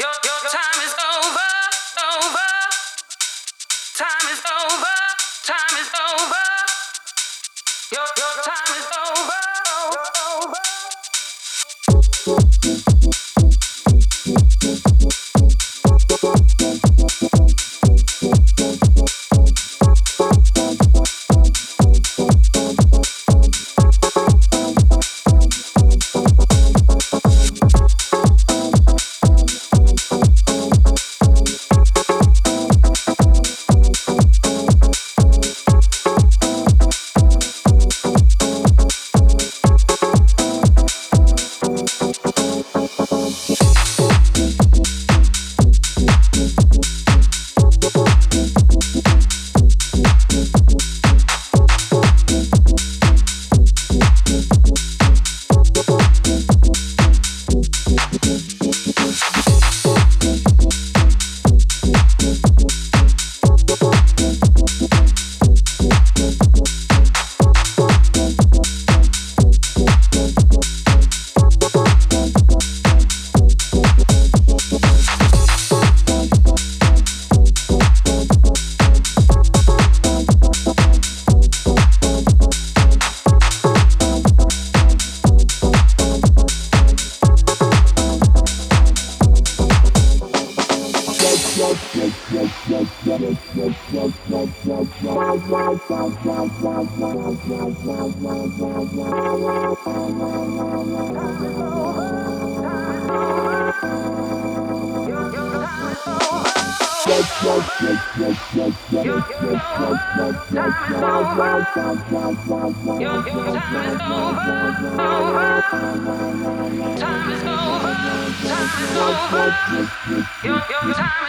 Your, your time is up. Your, your time.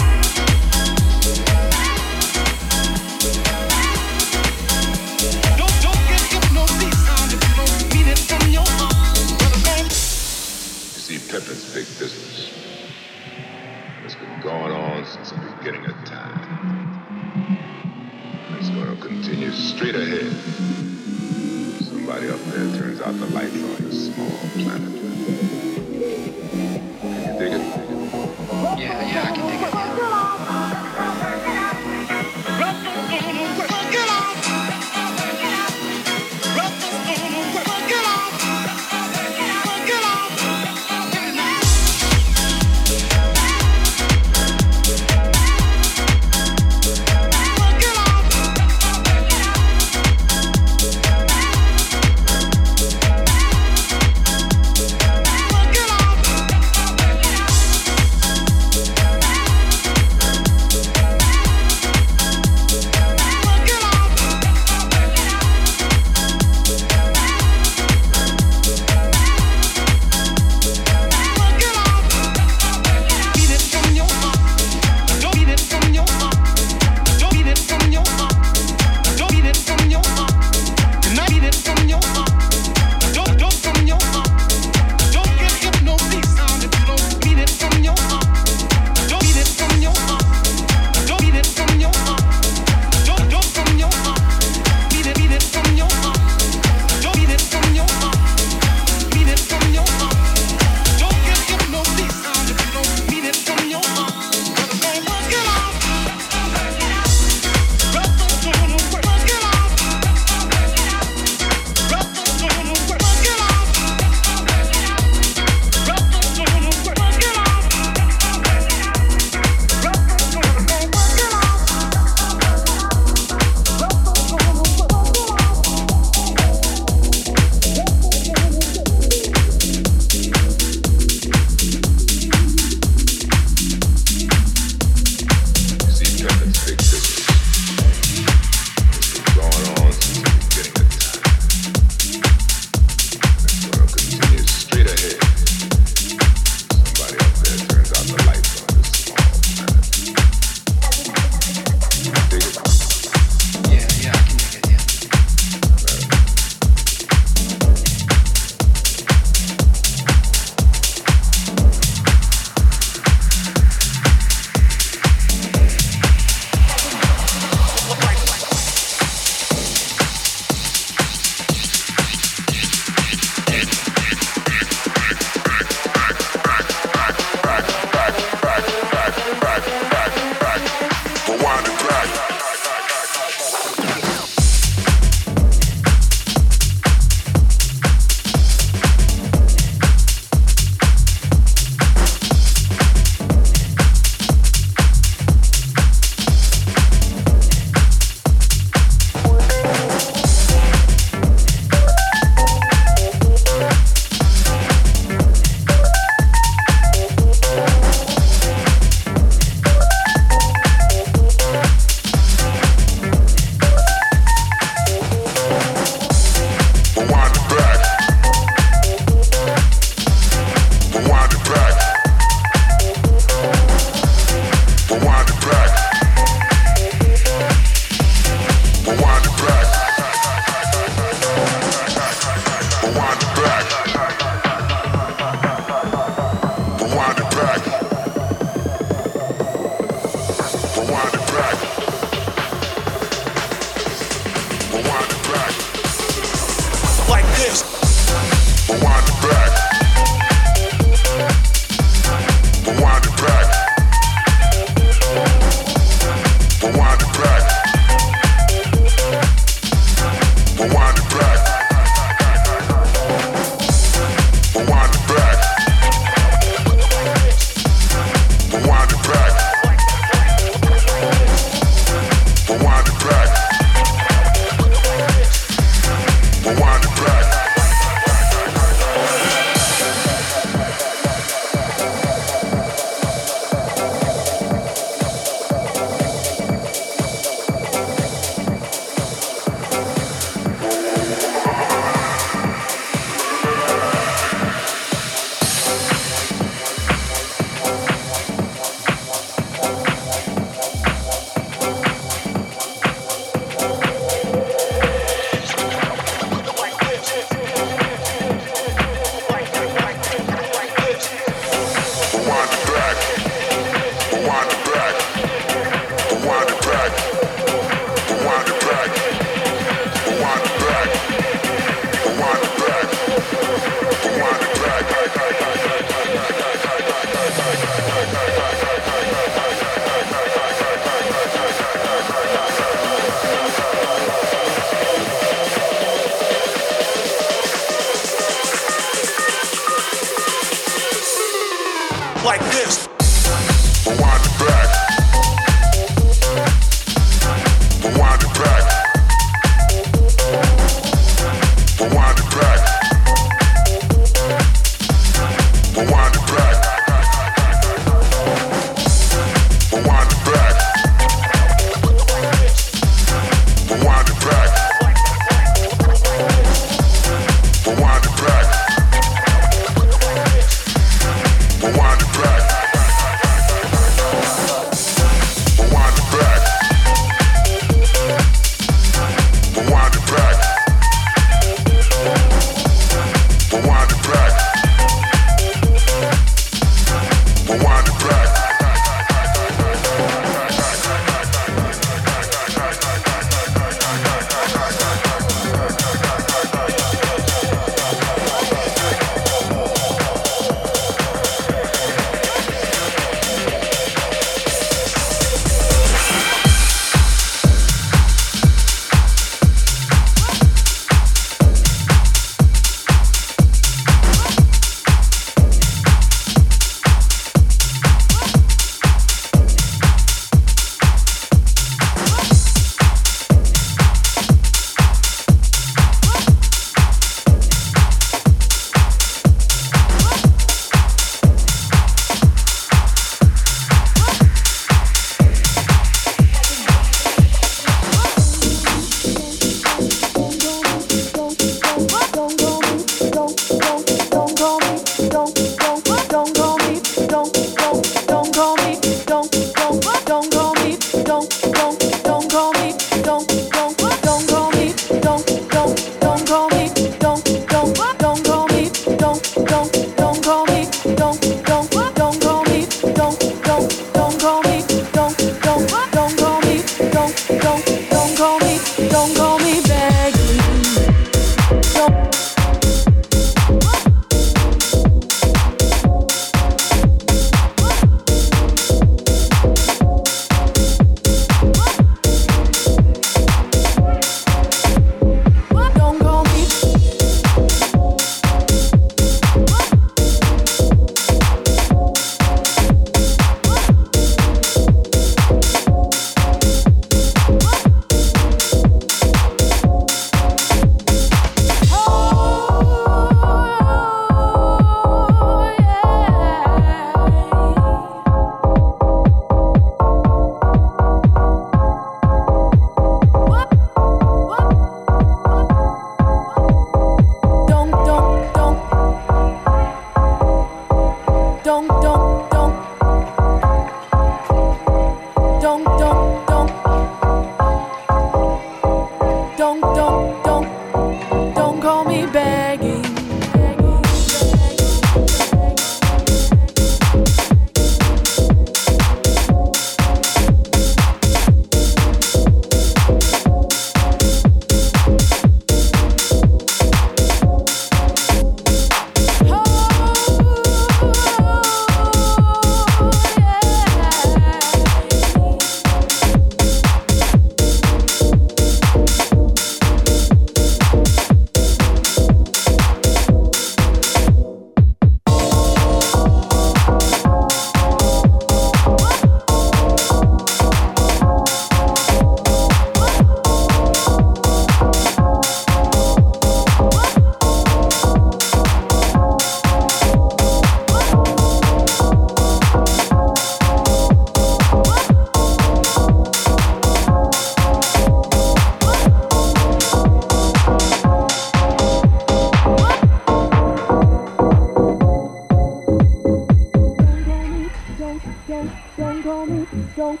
Don't don't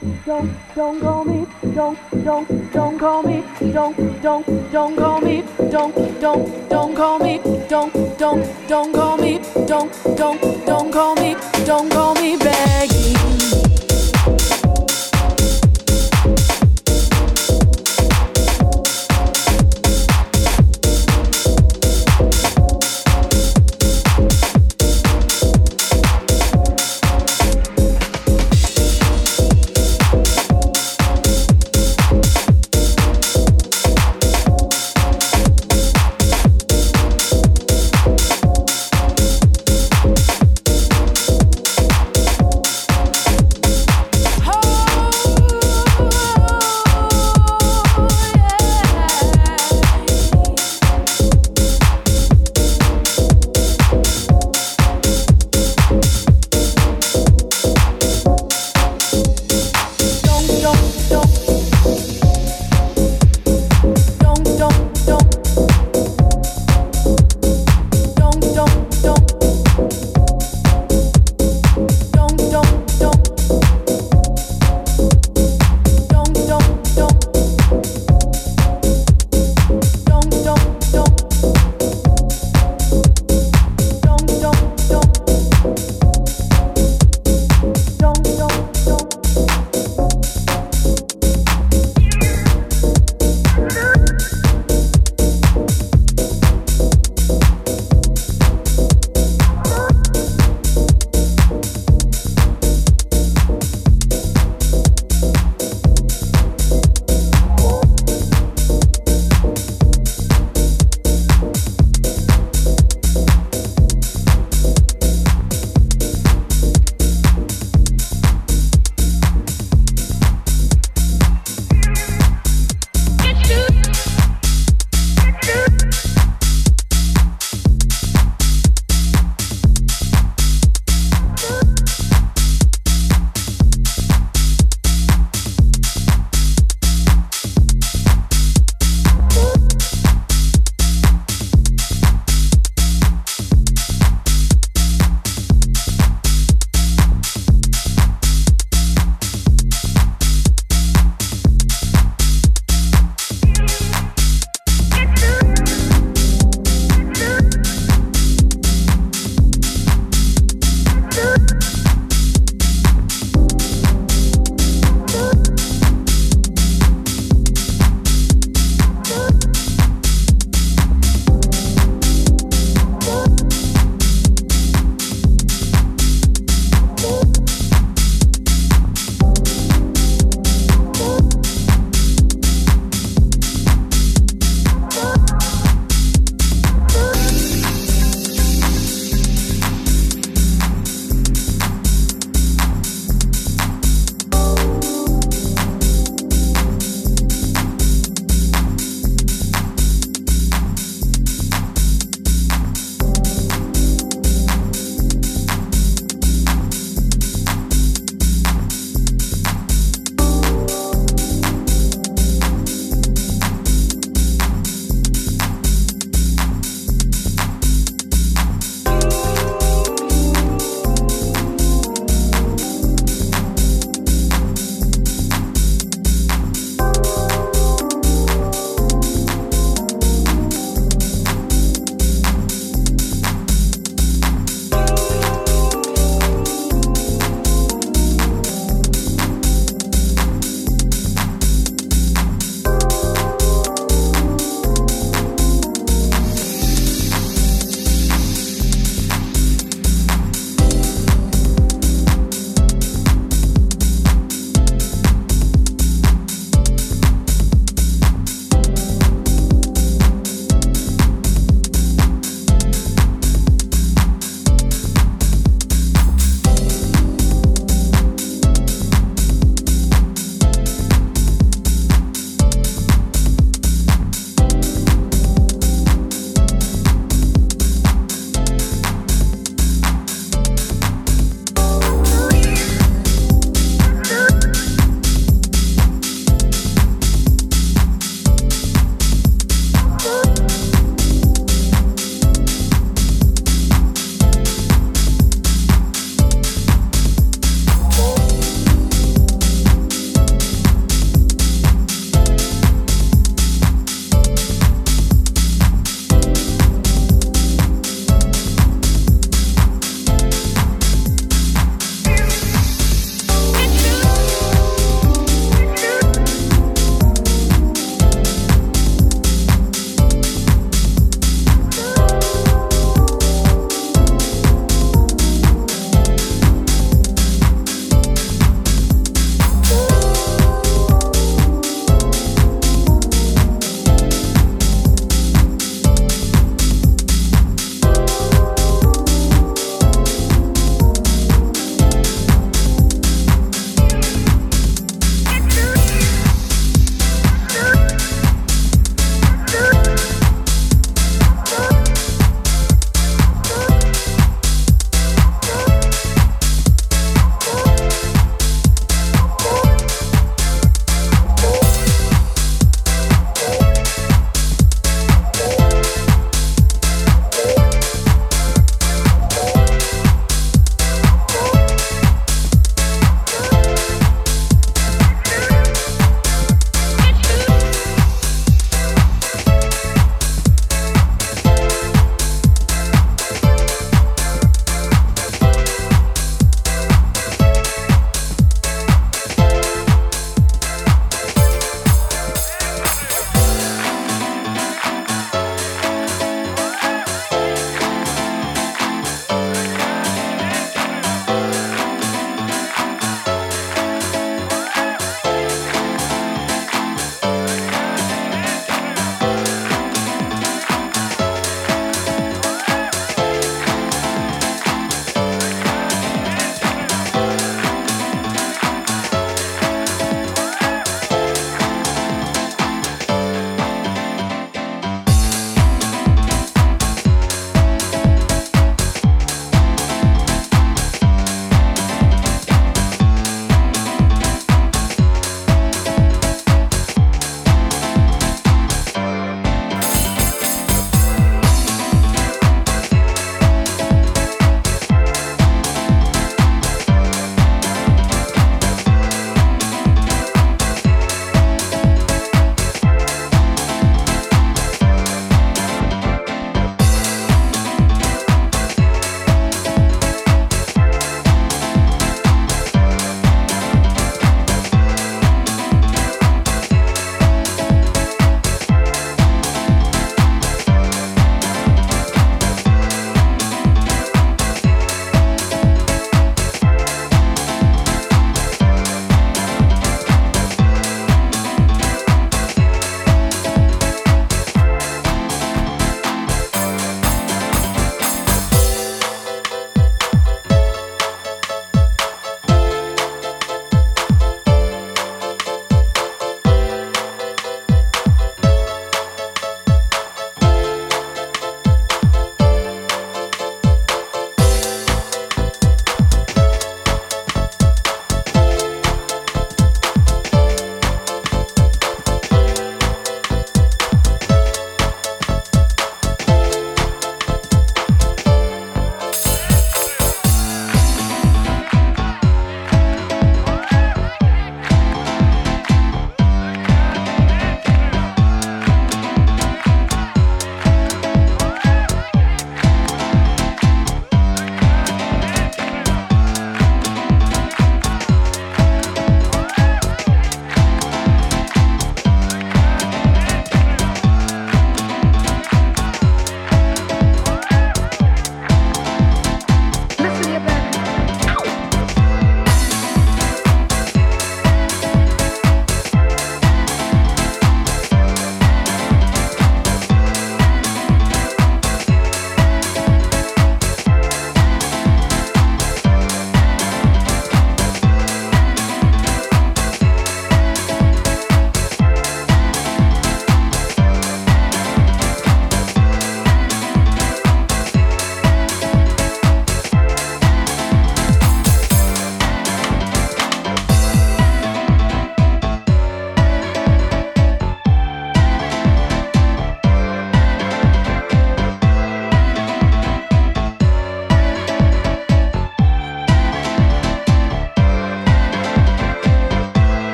don't call me, don't, don't, don't call me, don't, don't, don't call me, don't, don't, don't call me, don't, don't, don't call me, don't, don't, don't call me, don't call me begging.